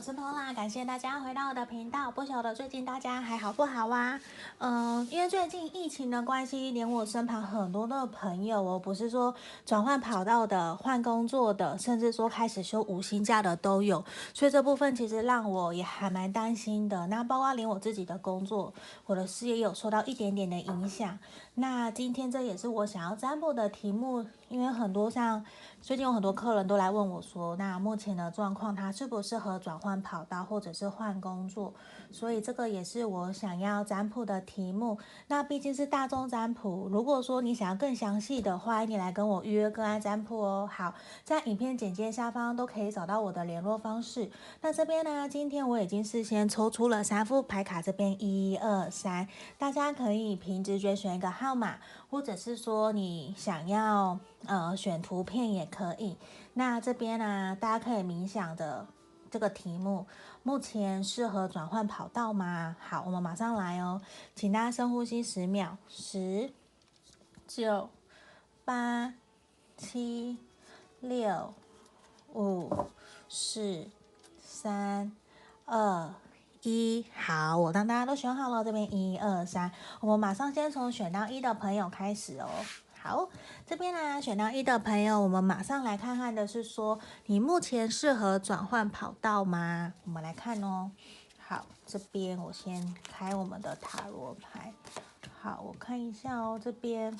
我是 Pola，感谢大家回到我的频道。不晓得最近大家还好不好啊？嗯、因为最近疫情的关系，连我身旁很多的朋友哦，不是说转换跑道的、换工作的，甚至说开始休五星假的都有，所以这部分其实让我也还蛮担心的。那包括连我自己的工作，我的事业也有受到一点点的影响。那今天这也是我想要占卜的题目，因为很多像最近有很多客人都来问我说，那目前的状况，他适不适合转换跑道或者是换工作？所以这个也是我想要占卜的题目。那毕竟是大众占卜，如果说你想要更详细的话，你来跟我预约个案占卜哦。好，在影片简介下方都可以找到我的联络方式。那这边呢，今天我已经事先抽出了三副牌卡，这边一二三，大家可以凭直觉选一个号。码，或者是说你想要呃选图片也可以。那这边呢、啊，大家可以冥想的这个题目，目前适合转换跑道吗？好，我们马上来哦，请大家深呼吸十秒，十、九、八、七、六、五、四、三、二。一好，我当大家都选好了，这边一二三，我们马上先从选到一的朋友开始哦。好，这边呢选到一的朋友，我们马上来看看的是说，你目前适合转换跑道吗？我们来看哦。好，这边我先开我们的塔罗牌。好，我看一下哦，这边。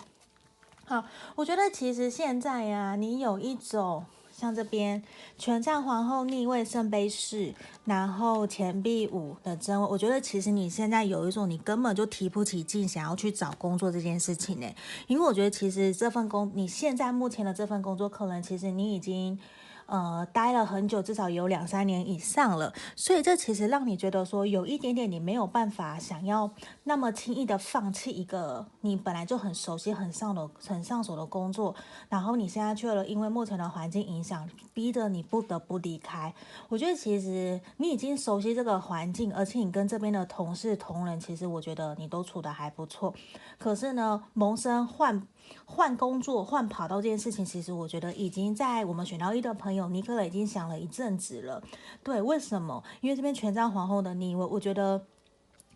好，我觉得其实现在呀，你有一种。像这边权杖皇后逆位圣杯四，然后钱币五的真位，我觉得其实你现在有一种你根本就提不起劲想要去找工作这件事情呢，因为我觉得其实这份工你现在目前的这份工作，可能其实你已经。呃，待了很久，至少有两三年以上了，所以这其实让你觉得说有一点点你没有办法想要那么轻易的放弃一个你本来就很熟悉、很上的、很上手的工作，然后你现在却了因为目前的环境影响，逼着你不得不离开。我觉得其实你已经熟悉这个环境，而且你跟这边的同事同仁，其实我觉得你都处得还不错。可是呢，萌生换换工作、换跑道这件事情，其实我觉得已经在我们选到一的朋友。尼克已经想了一阵子了，对，为什么？因为这边权杖皇后的逆位，我觉得。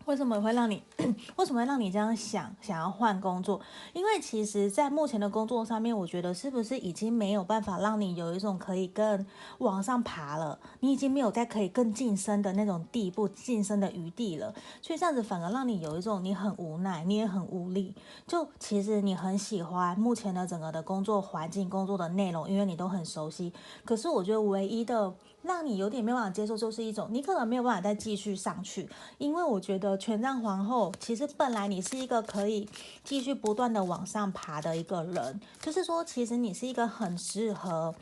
为什么会让你？为什么会让你这样想？想要换工作？因为其实，在目前的工作上面，我觉得是不是已经没有办法让你有一种可以更往上爬了？你已经没有在可以更晋升的那种地步、晋升的余地了。所以这样子反而让你有一种你很无奈，你也很无力。就其实你很喜欢目前的整个的工作环境、工作的内容，因为你都很熟悉。可是我觉得唯一的让你有点没办法接受，就是一种你可能没有办法再继续上去，因为我觉得。权杖皇后，其实本来你是一个可以继续不断的往上爬的一个人，就是说，其实你是一个很适合，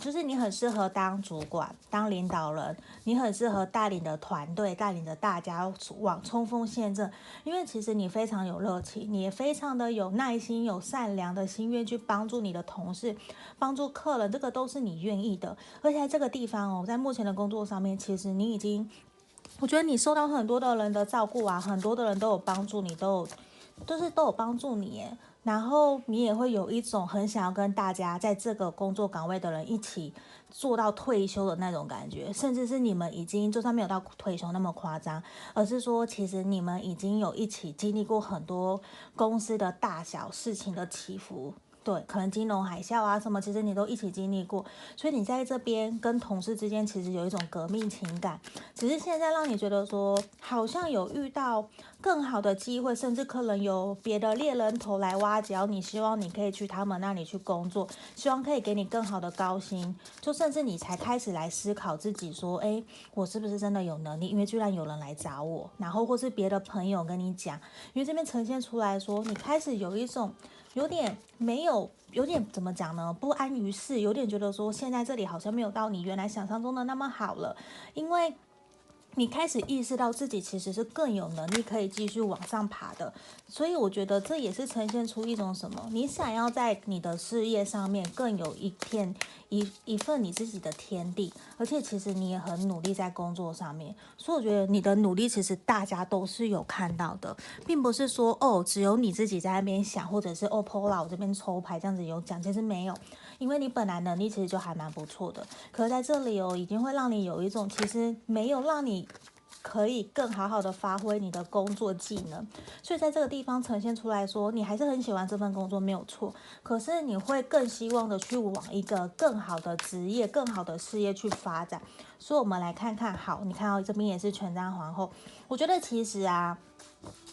就是你很适合当主管、当领导人，你很适合带领的团队、带领着大家往冲锋陷阵，因为其实你非常有热情，你也非常的有耐心、有善良的心愿去帮助你的同事、帮助客人，这个都是你愿意的。而且在这个地方哦，在目前的工作上面，其实你已经。我觉得你受到很多的人的照顾啊，很多的人都有帮助你，都有，就是都有帮助你耶。然后你也会有一种很想要跟大家在这个工作岗位的人一起做到退休的那种感觉，甚至是你们已经就算没有到退休那么夸张，而是说其实你们已经有一起经历过很多公司的大小事情的起伏。对，可能金融海啸啊什么，其实你都一起经历过，所以你在这边跟同事之间其实有一种革命情感，只是现在让你觉得说好像有遇到更好的机会，甚至可能有别的猎人头来挖角你，希望你可以去他们那里去工作，希望可以给你更好的高薪，就甚至你才开始来思考自己说，诶，我是不是真的有能力？因为居然有人来找我，然后或是别的朋友跟你讲，因为这边呈现出来说，你开始有一种。有点没有，有点怎么讲呢？不安于世，有点觉得说现在这里好像没有到你原来想象中的那么好了，因为。你开始意识到自己其实是更有能力可以继续往上爬的，所以我觉得这也是呈现出一种什么？你想要在你的事业上面更有一片一一份你自己的天地，而且其实你也很努力在工作上面，所以我觉得你的努力其实大家都是有看到的，并不是说哦只有你自己在那边想，或者是哦 Pola 我这边抽牌这样子有讲，其实没有，因为你本来能力其实就还蛮不错的，可是在这里哦，已经会让你有一种其实没有让你。可以更好好的发挥你的工作技能，所以在这个地方呈现出来说，你还是很喜欢这份工作没有错，可是你会更希望的去往一个更好的职业、更好的事业去发展。所以，我们来看看，好，你看到这边也是权杖皇后，我觉得其实啊，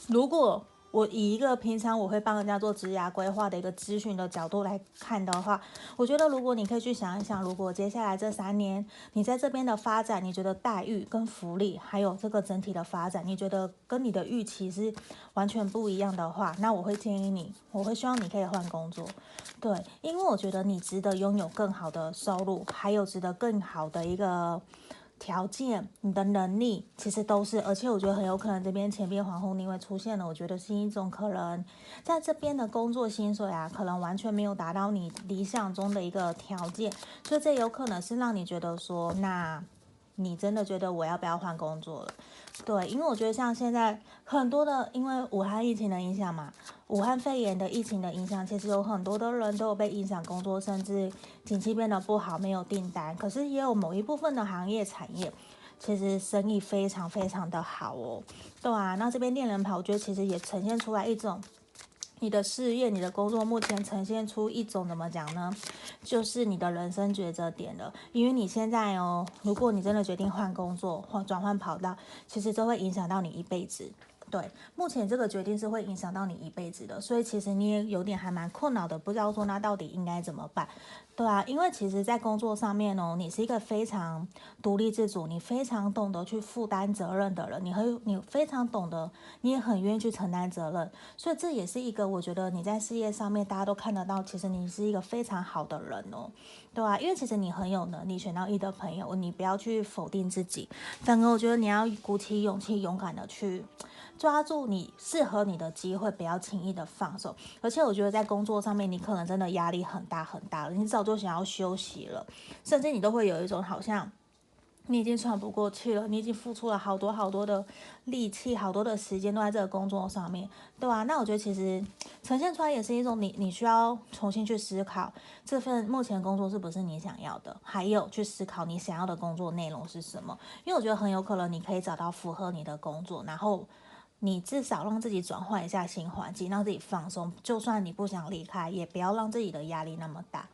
如果。我以一个平常我会帮人家做职涯规划的一个咨询的角度来看的话，我觉得如果你可以去想一想，如果接下来这三年你在这边的发展，你觉得待遇跟福利，还有这个整体的发展，你觉得跟你的预期是完全不一样的话，那我会建议你，我会希望你可以换工作，对，因为我觉得你值得拥有更好的收入，还有值得更好的一个。条件，你的能力其实都是，而且我觉得很有可能这边前边皇后逆位出现了，我觉得是一种可能，在这边的工作薪水啊，可能完全没有达到你理想中的一个条件，所以这有可能是让你觉得说，那你真的觉得我要不要换工作了？对，因为我觉得像现在很多的，因为武汉疫情的影响嘛，武汉肺炎的疫情的影响，其实有很多的人都有被影响工作，甚至景气变得不好，没有订单。可是也有某一部分的行业产业，其实生意非常非常的好哦。对啊，那这边恋人牌，我觉得其实也呈现出来一种。你的事业、你的工作目前呈现出一种怎么讲呢？就是你的人生抉择点了。因为你现在哦，如果你真的决定换工作或转换跑道，其实都会影响到你一辈子。对，目前这个决定是会影响到你一辈子的，所以其实你也有点还蛮困扰的，不知道说那到底应该怎么办。对啊，因为其实，在工作上面哦，你是一个非常独立自主，你非常懂得去负担责任的人，你很你非常懂得，你也很愿意去承担责任，所以这也是一个我觉得你在事业上面大家都看得到，其实你是一个非常好的人哦，对啊，因为其实你很有能力，选到一的朋友，你不要去否定自己，反而我觉得你要鼓起勇气，勇敢的去。抓住你适合你的机会，不要轻易的放手。而且我觉得在工作上面，你可能真的压力很大很大了，你早就想要休息了，甚至你都会有一种好像你已经喘不过气了，你已经付出了好多好多的力气，好多的时间都在这个工作上面，对吧？那我觉得其实呈现出来也是一种你你需要重新去思考这份目前工作是不是你想要的，还有去思考你想要的工作内容是什么。因为我觉得很有可能你可以找到符合你的工作，然后。你至少让自己转换一下新环境，让自己放松。就算你不想离开，也不要让自己的压力那么大。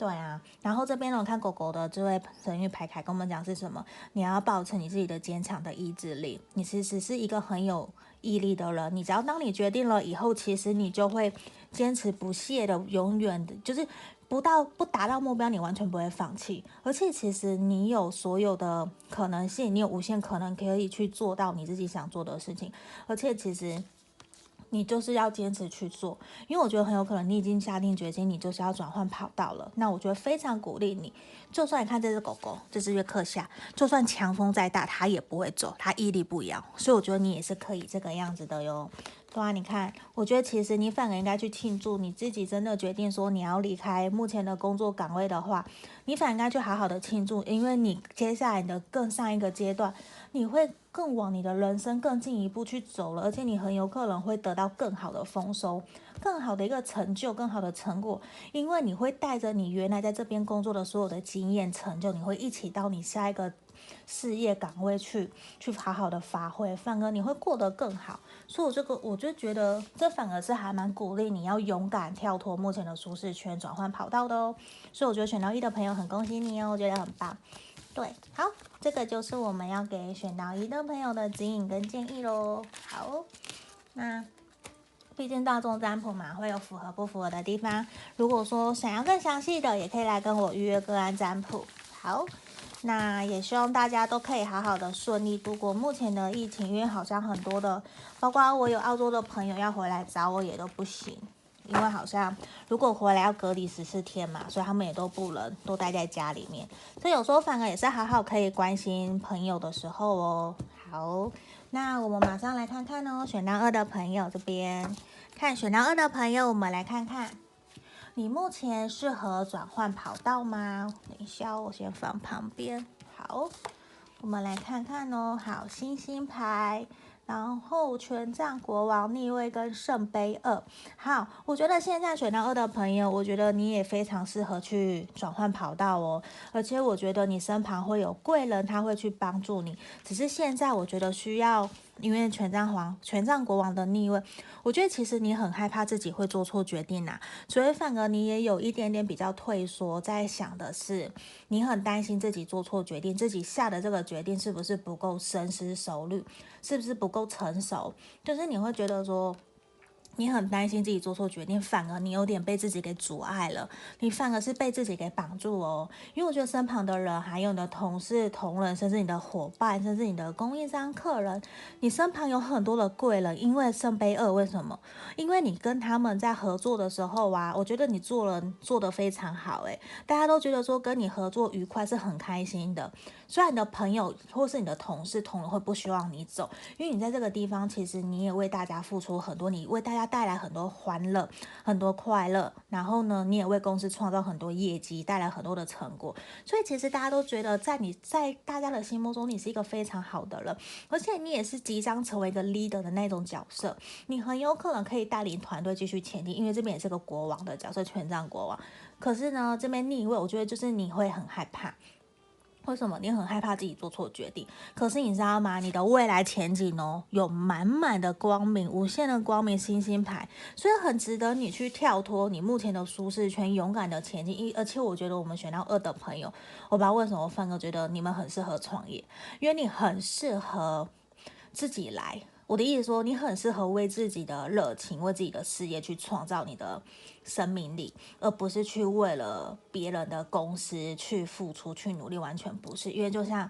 对啊，然后这边呢，我看狗狗的这位神域牌卡跟我们讲是什么？你要保持你自己的坚强的意志力。你其实是一个很有毅力的人。你只要当你决定了以后，其实你就会坚持不懈的，永远的，就是。不到不达到目标，你完全不会放弃。而且其实你有所有的可能性，你有无限可能可以去做到你自己想做的事情。而且其实你就是要坚持去做，因为我觉得很有可能你已经下定决心，你就是要转换跑道了。那我觉得非常鼓励你，就算你看这只狗狗，这只月克夏，就算强风再大，它也不会走，它屹立不摇。所以我觉得你也是可以这个样子的哟。对啊，你看，我觉得其实你反而应该去庆祝你自己真的决定说你要离开目前的工作岗位的话，你反而应该去好好的庆祝，因为你接下来的更上一个阶段，你会更往你的人生更进一步去走了，而且你很有可能会得到更好的丰收，更好的一个成就，更好的成果，因为你会带着你原来在这边工作的所有的经验成就，你会一起到你下一个。事业岗位去去好好的发挥，反而你会过得更好。所以，我这个我就觉得这反而是还蛮鼓励你要勇敢跳脱目前的舒适圈，转换跑道的哦。所以，我觉得选到一的朋友很恭喜你哦，我觉得很棒。对，好，这个就是我们要给选到一的朋友的指引跟建议喽。好，那毕竟大众占卜嘛，会有符合不符合的地方。如果说想要更详细的，也可以来跟我预约个案占卜。好。那也希望大家都可以好好的顺利度过目前的疫情，因为好像很多的，包括我有澳洲的朋友要回来找我也都不行，因为好像如果回来要隔离十四天嘛，所以他们也都不能都待在家里面。所以有时候反而也是好好可以关心朋友的时候哦。好，那我们马上来看看哦，选到二的朋友这边，看选到二的朋友，我们来看看。你目前适合转换跑道吗？等一下，我先放旁边。好，我们来看看哦。好，星星牌，然后权杖国王逆位跟圣杯二。好，我觉得现在选到二的朋友，我觉得你也非常适合去转换跑道哦。而且我觉得你身旁会有贵人，他会去帮助你。只是现在我觉得需要。因为权杖皇、权杖国王的逆位，我觉得其实你很害怕自己会做错决定呐、啊，所以反而你也有一点点比较退缩，在想的是，你很担心自己做错决定，自己下的这个决定是不是不够深思熟虑，是不是不够成熟，就是你会觉得说。你很担心自己做错决定，反而你有点被自己给阻碍了。你反而是被自己给绑住哦。因为我觉得身旁的人，还有你的同事、同仁，甚至你的伙伴，甚至你的供应商、客人，你身旁有很多的贵人。因为圣杯二，为什么？因为你跟他们在合作的时候啊，我觉得你做人做得非常好。诶，大家都觉得说跟你合作愉快，是很开心的。虽然你的朋友或是你的同事、同仁会不希望你走，因为你在这个地方，其实你也为大家付出很多，你为大家带来很多欢乐、很多快乐，然后呢，你也为公司创造很多业绩，带来很多的成果。所以其实大家都觉得，在你在大家的心目中，你是一个非常好的人，而且你也是即将成为一个 leader 的那种角色，你很有可能可以带领团队继续前进，因为这边也是个国王的角色，权杖国王。可是呢，这边逆位，我觉得就是你会很害怕。为什么你很害怕自己做错决定？可是你知道吗？你的未来前景哦，有满满的光明，无限的光明，星星牌，所以很值得你去跳脱你目前的舒适圈，勇敢的前进。一而且我觉得我们选到二的朋友，我不知道为什么范哥觉得你们很适合创业，因为你很适合自己来。我的意思说，你很适合为自己的热情、为自己的事业去创造你的生命力，而不是去为了别人的公司去付出、去努力，完全不是。因为就像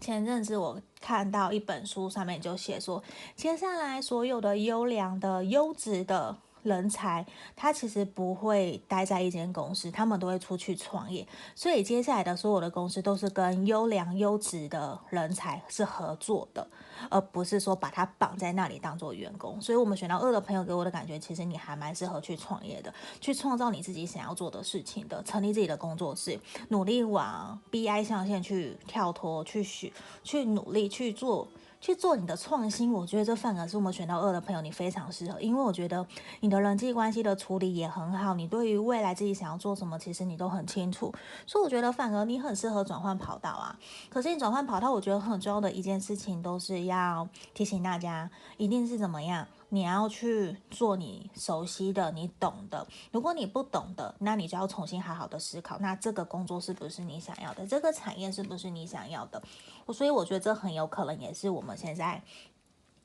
前阵子我看到一本书上面就写说，接下来所有的优良的、优质的。人才，他其实不会待在一间公司，他们都会出去创业。所以接下来的所有的公司都是跟优良优质的人才是合作的，而不是说把他绑在那里当做员工。所以，我们选到二的朋友给我的感觉，其实你还蛮适合去创业的，去创造你自己想要做的事情的，成立自己的工作室，努力往 BI 象限去跳脱，去学，去努力去做。去做你的创新，我觉得这反而是我们选到二的朋友，你非常适合，因为我觉得你的人际关系的处理也很好，你对于未来自己想要做什么，其实你都很清楚，所以我觉得反而你很适合转换跑道啊。可是你转换跑道，我觉得很重要的一件事情，都是要提醒大家，一定是怎么样。你要去做你熟悉的、你懂的。如果你不懂的，那你就要重新好好的思考，那这个工作是不是你想要的？这个产业是不是你想要的？所以我觉得这很有可能也是我们现在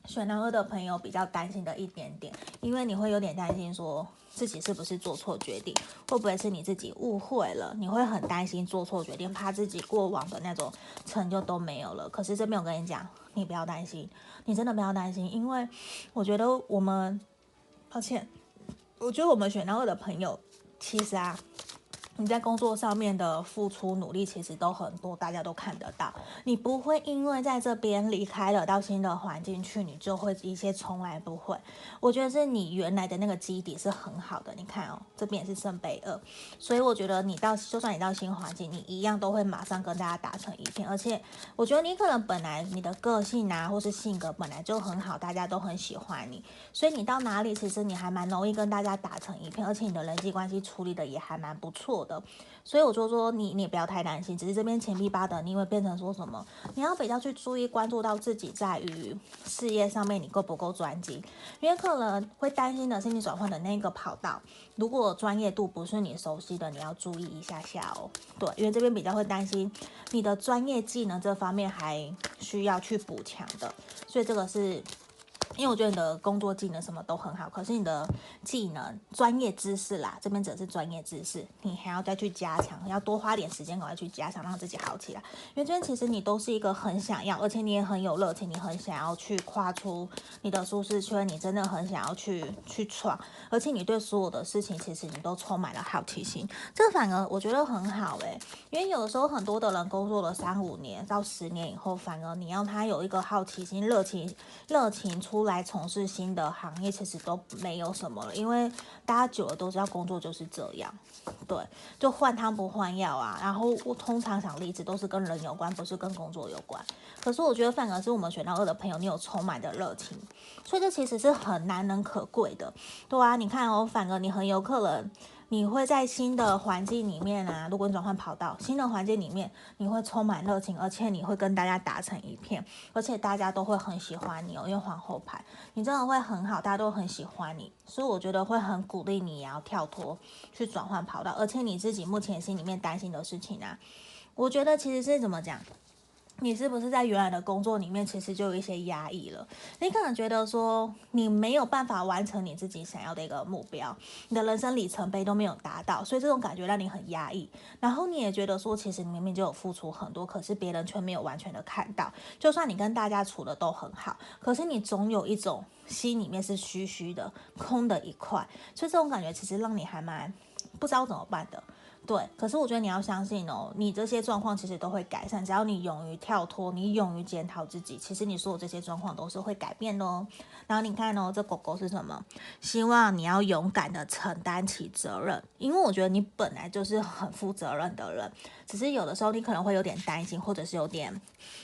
选到二的朋友比较担心的一点点，因为你会有点担心说自己是不是做错决定，会不会是你自己误会了？你会很担心做错决定，怕自己过往的那种成就都没有了。可是这边我跟你讲，你不要担心。你真的不要担心，因为我觉得我们，抱歉，我觉得我们选到二的朋友，其实啊。你在工作上面的付出努力其实都很多，大家都看得到。你不会因为在这边离开了到新的环境去，你就会一切从来不会。我觉得是你原来的那个基底是很好的。你看哦，这边也是圣杯二，所以我觉得你到就算你到新环境，你一样都会马上跟大家打成一片。而且我觉得你可能本来你的个性啊，或是性格本来就很好，大家都很喜欢你，所以你到哪里其实你还蛮容易跟大家打成一片，而且你的人际关系处理的也还蛮不错的。所以我就说你，你也不要太担心，只是这边钱币八的，你会变成说什么？你要比较去注意关注到自己在于事业上面你够不够专精，因为可能会担心的是你转换的那个跑道，如果专业度不是你熟悉的，你要注意一下下哦。对，因为这边比较会担心你的专业技能这方面还需要去补强的，所以这个是。因为我觉得你的工作技能什么都很好，可是你的技能、专业知识啦，这边只是专业知识，你还要再去加强，要多花点时间赶快去加强，让自己好起来。因为这边其实你都是一个很想要，而且你也很有热情，你很想要去跨出你的舒适圈，你真的很想要去去闯，而且你对所有的事情其实你都充满了好奇心，这反而我觉得很好诶，因为有的时候很多的人工作了三五年到十年以后，反而你要他有一个好奇心、热情、热情出。来从事新的行业，其实都没有什么了，因为大家久了都知道工作就是这样，对，就换汤不换药啊。然后我通常想离职都是跟人有关，不是跟工作有关。可是我觉得反而是我们选到二的朋友，你有充满的热情，所以这其实是很难能可贵的，对啊，你看哦，反而你很有可能。你会在新的环境里面啊，如果你转换跑道，新的环境里面，你会充满热情，而且你会跟大家打成一片，而且大家都会很喜欢你哦，因为皇后牌，你真的会很好，大家都很喜欢你，所以我觉得会很鼓励你也要跳脱去转换跑道，而且你自己目前心里面担心的事情啊，我觉得其实是怎么讲？你是不是在原来的工作里面，其实就有一些压抑了？你可能觉得说你没有办法完成你自己想要的一个目标，你的人生里程碑都没有达到，所以这种感觉让你很压抑。然后你也觉得说，其实你明明就有付出很多，可是别人却没有完全的看到。就算你跟大家处的都很好，可是你总有一种心里面是虚虚的、空的一块，所以这种感觉其实让你还蛮不知道怎么办的。对，可是我觉得你要相信哦，你这些状况其实都会改善，只要你勇于跳脱，你勇于检讨自己，其实你所有这些状况都是会改变的哦。然后你看哦，这狗狗是什么？希望你要勇敢的承担起责任，因为我觉得你本来就是很负责任的人。只是有的时候你可能会有点担心，或者是有点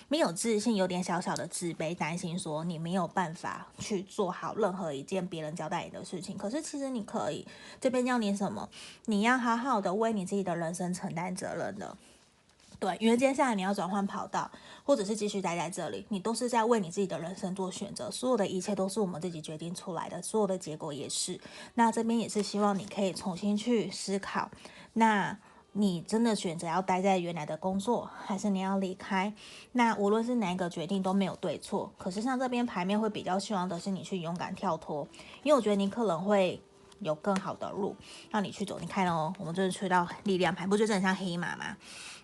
没有自信，有点小小的自卑，担心说你没有办法去做好任何一件别人交代你的事情。可是其实你可以，这边要你什么？你要好好的为你自己的人生承担责任的。对，因为接下来你要转换跑道，或者是继续待在这里，你都是在为你自己的人生做选择。所有的一切都是我们自己决定出来的，所有的结果也是。那这边也是希望你可以重新去思考。那。你真的选择要待在原来的工作，还是你要离开？那无论是哪一个决定都没有对错。可是像这边牌面会比较希望的是你去勇敢跳脱，因为我觉得你可能会有更好的路让你去走。你看哦，我们就是吹到力量牌，不觉得很像黑马吗？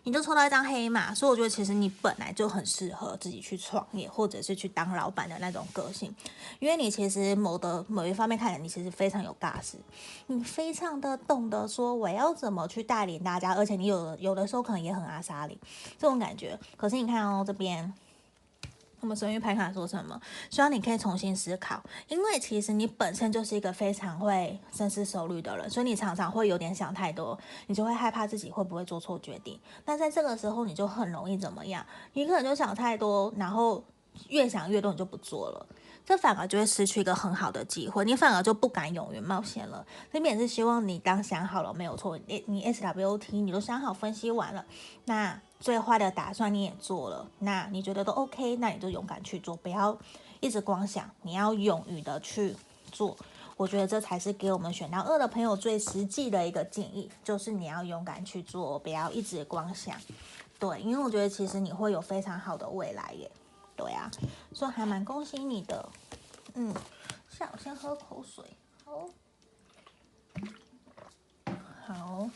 你就抽到一张黑马，所以我觉得其实你本来就很适合自己去创业，或者是去当老板的那种个性，因为你其实某的某一方面看来，你其实非常有大势，你非常的懂得说我要怎么去带领大家，而且你有有的时候可能也很阿莎力这种感觉。可是你看哦，这边。我们神諭牌卡说什么？希望你可以重新思考，因为其实你本身就是一个非常会深思熟虑的人，所以你常常会有点想太多，你就会害怕自己会不会做错决定。那在这个时候，你就很容易怎么样？你可能就想太多，然后越想越多，你就不做了。这反而就会失去一个很好的机会，你反而就不敢勇于冒险了。这边也是希望你当想好了没有错，你你 S W T 你都想好分析完了，那最坏的打算你也做了，那你觉得都 OK，那你就勇敢去做，不要一直光想，你要勇于的去做。我觉得这才是给我们选到二的朋友最实际的一个建议，就是你要勇敢去做，不要一直光想。对，因为我觉得其实你会有非常好的未来耶。对啊，所以还蛮恭喜你的。嗯，下我先喝口水。好，好。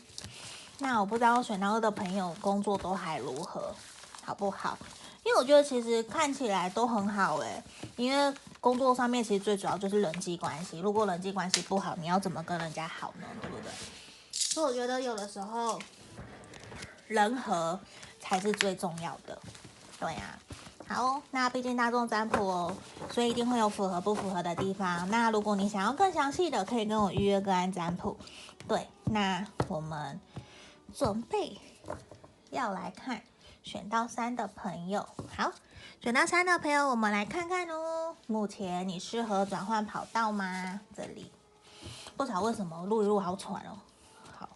那我不知道选到二的朋友工作都还如何，好不好？因为我觉得其实看起来都很好诶。因为工作上面其实最主要就是人际关系。如果人际关系不好，你要怎么跟人家好呢？对不对？所以我觉得有的时候人和才是最重要的。对呀。好，哦那毕竟大众占卜哦，所以一定会有符合不符合的地方。那如果你想要更详细的，可以跟我预约个案占卜。对，那我们准备要来看选到三的朋友。好，选到三的朋友，我们来看看哦。目前你适合转换跑道吗？这里不知道为什么录一录好喘哦。好，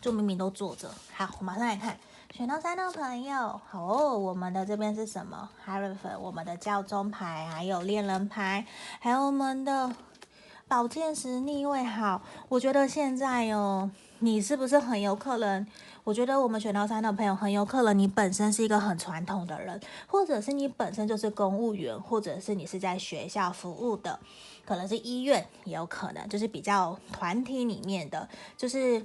就明明都坐着。好，我马上来看。选到三的朋友，好哦，我们的这边是什么？？Harry 粉，我们的教宗牌，还有恋人牌，还有我们的宝剑十逆位。好，我觉得现在哦，你是不是很有可能？我觉得我们选到三的朋友，很有可能你本身是一个很传统的人，或者是你本身就是公务员，或者是你是在学校服务的，可能是医院，也有可能就是比较团体里面的，就是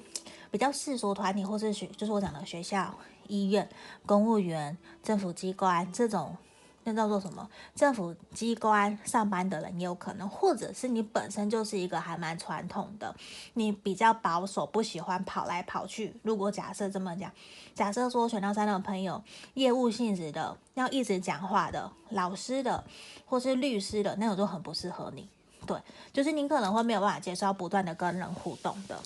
比较世俗团体，或是学，就是我讲的学校。医院、公务员、政府机关这种那叫做什么？政府机关上班的人也有可能，或者是你本身就是一个还蛮传统的，你比较保守，不喜欢跑来跑去。如果假设这么讲，假设说选到三的朋友，业务性质的，要一直讲话的，老师的，或是律师的那种就很不适合你。对，就是你可能会没有办法接受不断的跟人互动的，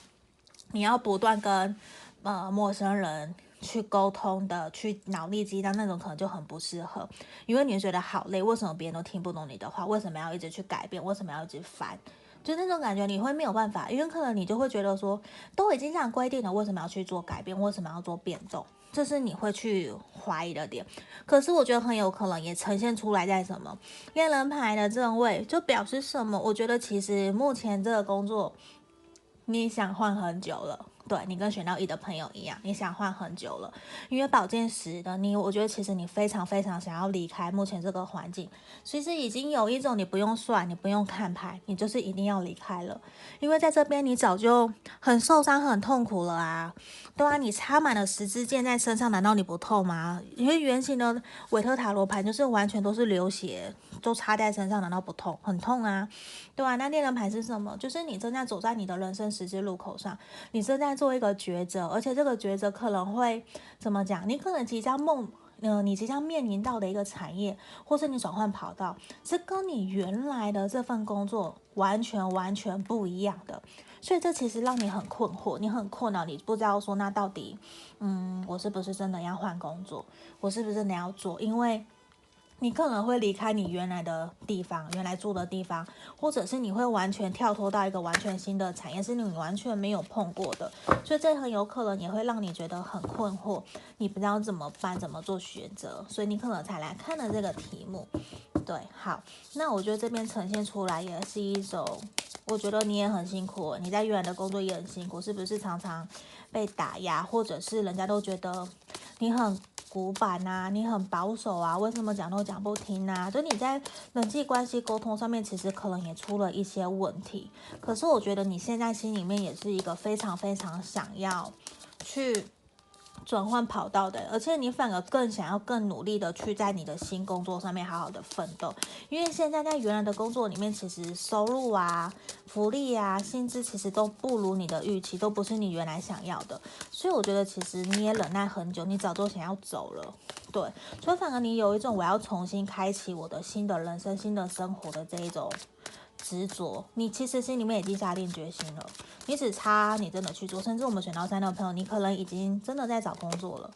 你要不断跟呃陌生人。去沟通的，去脑力激荡那种可能就很不适合，因为你觉得好累。为什么别人都听不懂你的话？为什么要一直去改变？为什么要一直烦？就那种感觉，你会没有办法，因为可能你就会觉得说，都已经这样规定了，为什么要去做改变？为什么要做变动？这是你会去怀疑的点。可是我觉得很有可能也呈现出来在什么恋人牌的正位，就表示什么？我觉得其实目前这个工作，你想换很久了。对，你跟选到一的朋友一样，你想换很久了，因为宝剑十的你，我觉得其实你非常非常想要离开目前这个环境，其实已经有一种你不用算，你不用看牌，你就是一定要离开了，因为在这边你早就很受伤、很痛苦了啊，对啊，你插满了十支剑在身上，难道你不痛吗？因为圆形的韦特塔罗牌就是完全都是流血，都插在身上，难道不痛？很痛啊，对啊，那恋人牌是什么？就是你正在走在你的人生十字路口上，你正在。做一个抉择，而且这个抉择可能会怎么讲？你可能即将梦，呃，你即将面临到的一个产业，或是你转换跑道，是跟你原来的这份工作完全完全不一样的。所以这其实让你很困惑，你很困扰，你不知道说那到底，嗯，我是不是真的要换工作？我是不是真的要做？因为。你可能会离开你原来的地方，原来住的地方，或者是你会完全跳脱到一个完全新的产业，是你完全没有碰过的，所以这很有可能也会让你觉得很困惑，你不知道怎么办，怎么做选择，所以你可能才来看了这个题目。对，好，那我觉得这边呈现出来也是一种，我觉得你也很辛苦，你在原来的工作也很辛苦，是不是常常被打压，或者是人家都觉得你很。古板呐、啊，你很保守啊，为什么讲都讲不听啊？就你在人际关系沟通上面，其实可能也出了一些问题。可是我觉得你现在心里面也是一个非常非常想要去。转换跑道的，而且你反而更想要更努力的去在你的新工作上面好好的奋斗，因为现在在原来的工作里面，其实收入啊、福利啊、薪资其实都不如你的预期，都不是你原来想要的，所以我觉得其实你也忍耐很久，你早就想要走了，对，所以反而你有一种我要重新开启我的新的人生、新的生活的这一种。执着，你其实心里面已经下定决心了，你只差你真的去做，甚至我们选到三的朋友，你可能已经真的在找工作了。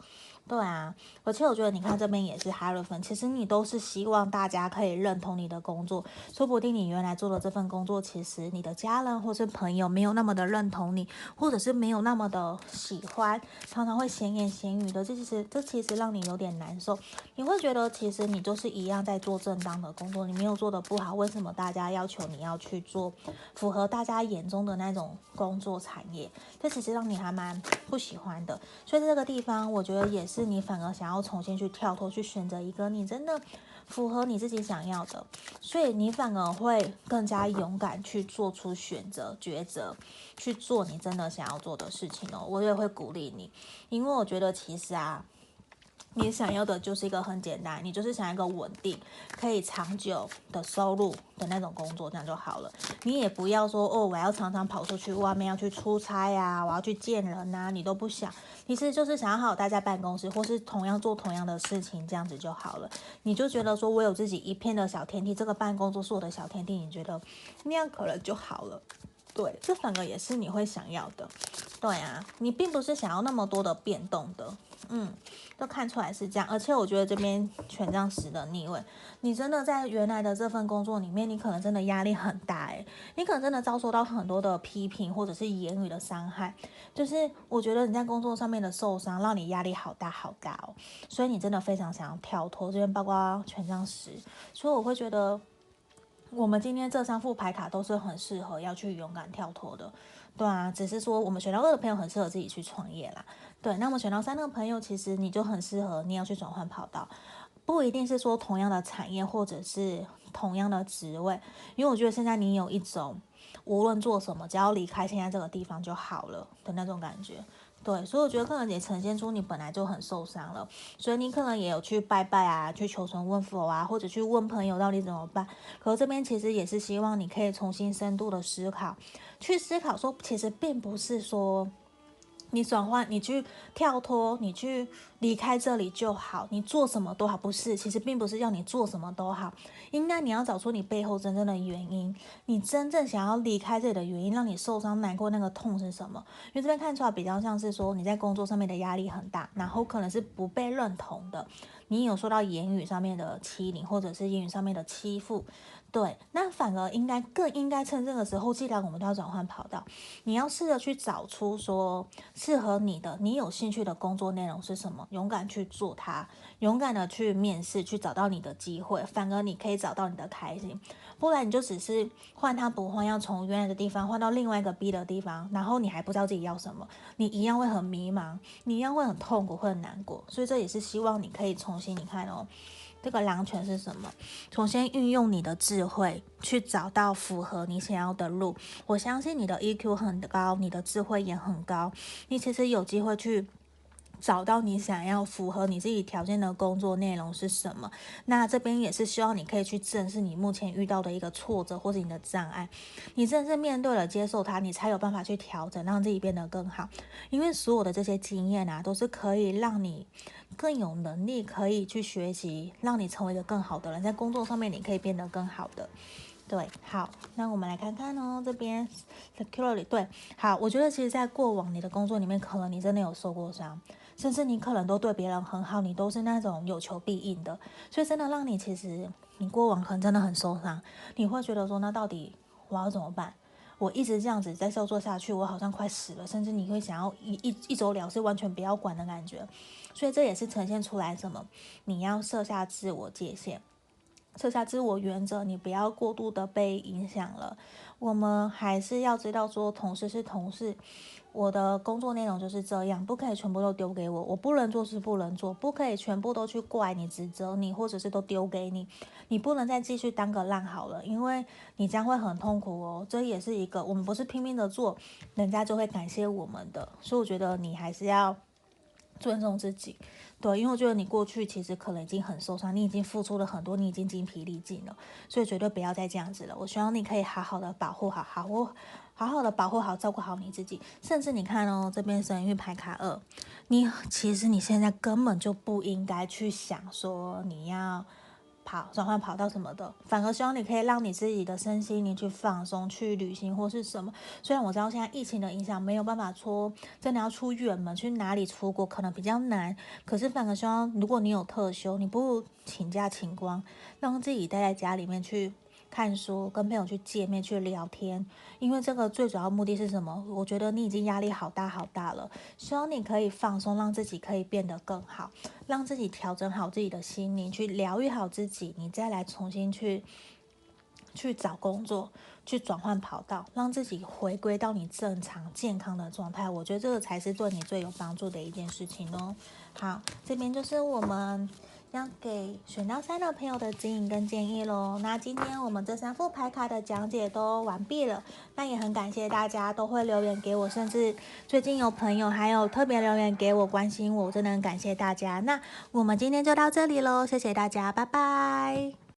对啊，而且我觉得你看这边也是哈瑞芬，其实你都是希望大家可以认同你的工作，说不定你原来做的这份工作，其实你的家人或是朋友没有那么的认同你，或者是没有那么的喜欢，常常会闲言闲语的，这其实这其实让你有点难受，你会觉得其实你就是一样在做正当的工作，你没有做的不好，为什么大家要求你要去做符合大家眼中的那种工作产业？这其实让你还蛮不喜欢的，所以这个地方我觉得也是。是你反而想要重新去跳脱，去选择一个你真的符合你自己想要的，所以你反而会更加勇敢去做出选择、抉择，去做你真的想要做的事情哦。我也会鼓励你，因为我觉得其实啊。你想要的就是一个很简单，你就是想要一个稳定、可以长久的收入的那种工作，这样就好了。你也不要说哦，我要常常跑出去外面要去出差呀，我要去见人呐，你都不想。其实就是想好好待在办公室，或是同样做同样的事情，这样子就好了。你就觉得说我有自己一片的小天地，这个办公桌是我的小天地，你觉得那样可能就好了。对，这反而也是你会想要的。对啊，你并不是想要那么多的变动的。嗯，都看出来是这样，而且我觉得这边权杖十的逆位，你真的在原来的这份工作里面，你可能真的压力很大诶，你可能真的遭受到很多的批评或者是言语的伤害，就是我觉得你在工作上面的受伤，让你压力好大好大哦，所以你真的非常想要跳脱，这边包括权杖十，所以我会觉得我们今天这三副牌卡都是很适合要去勇敢跳脱的，对啊，只是说我们选到二的朋友很适合自己去创业啦。对，那么选到三那个朋友，其实你就很适合，你要去转换跑道，不一定是说同样的产业或者是同样的职位，因为我觉得现在你有一种无论做什么，只要离开现在这个地方就好了的那种感觉。对，所以我觉得可能也呈现出你本来就很受伤了，所以你可能也有去拜拜啊，去求神问佛啊，或者去问朋友到底怎么办。可这边其实也是希望你可以重新深度的思考，去思考说，其实并不是说。你转换，你去跳脱，你去离开这里就好。你做什么都好，不是，其实并不是要你做什么都好。应该你要找出你背后真正的原因，你真正想要离开这里的原因，让你受伤、难过那个痛是什么？因为这边看出来比较像是说你在工作上面的压力很大，然后可能是不被认同的，你有受到言语上面的欺凌，或者是言语上面的欺负。对，那反而应该更应该趁这个时候，既然我们都要转换跑道，你要试着去找出说适合你的、你有兴趣的工作内容是什么，勇敢去做它，勇敢的去面试，去找到你的机会，反而你可以找到你的开心。不然你就只是换汤不换要，从原来的地方换到另外一个 B 的地方，然后你还不知道自己要什么，你一样会很迷茫，你一样会很痛苦，会很难过。所以这也是希望你可以重新，你看哦。这个狼犬是什么？重新运用你的智慧去找到符合你想要的路。我相信你的 EQ 很高，你的智慧也很高，你其实有机会去。找到你想要符合你自己条件的工作内容是什么？那这边也是希望你可以去正视你目前遇到的一个挫折或者你的障碍，你正式面对了，接受它，你才有办法去调整，让自己变得更好。因为所有的这些经验啊，都是可以让你更有能力，可以去学习，让你成为一个更好的人，在工作上面你可以变得更好的。对，好，那我们来看看哦，这边 security 对，好，我觉得其实，在过往你的工作里面，可能你真的有受过伤。甚至你可能都对别人很好，你都是那种有求必应的，所以真的让你其实你过往可能真的很受伤，你会觉得说，那到底我要怎么办？我一直这样子在受挫下去，我好像快死了，甚至你会想要一一一走了之，完全不要管的感觉。所以这也是呈现出来什么？你要设下自我界限，设下自我原则，你不要过度的被影响了。我们还是要知道说，同事是同事。我的工作内容就是这样，不可以全部都丢给我。我不能做是不能做，不可以全部都去怪你、指责你，或者是都丢给你。你不能再继续当个烂好了，因为你将会很痛苦哦。这也是一个，我们不是拼命的做，人家就会感谢我们的。所以我觉得你还是要尊重自己，对，因为我觉得你过去其实可能已经很受伤，你已经付出了很多，你已经精疲力尽了，所以绝对不要再这样子了。我希望你可以好好的保护好，好好。好好的保护好，照顾好你自己。甚至你看哦，这边神域牌卡二，你其实你现在根本就不应该去想说你要跑转换跑道什么的，反而希望你可以让你自己的身心你去放松，去旅行或是什么。虽然我知道现在疫情的影响没有办法出，真的要出远门去哪里出国可能比较难，可是反而希望如果你有特休，你不如请假请光，让自己待在家里面去。看书，跟朋友去见面，去聊天，因为这个最主要目的是什么？我觉得你已经压力好大好大了，希望你可以放松，让自己可以变得更好，让自己调整好自己的心灵，去疗愈好自己，你再来重新去去找工作，去转换跑道，让自己回归到你正常健康的状态。我觉得这个才是对你最有帮助的一件事情哦。好，这边就是我们。要给选到三的朋友的指引跟建议喽。那今天我们这三副牌卡的讲解都完毕了。那也很感谢大家都会留言给我，甚至最近有朋友还有特别留言给我关心我，真的很感谢大家。那我们今天就到这里喽，谢谢大家，拜拜。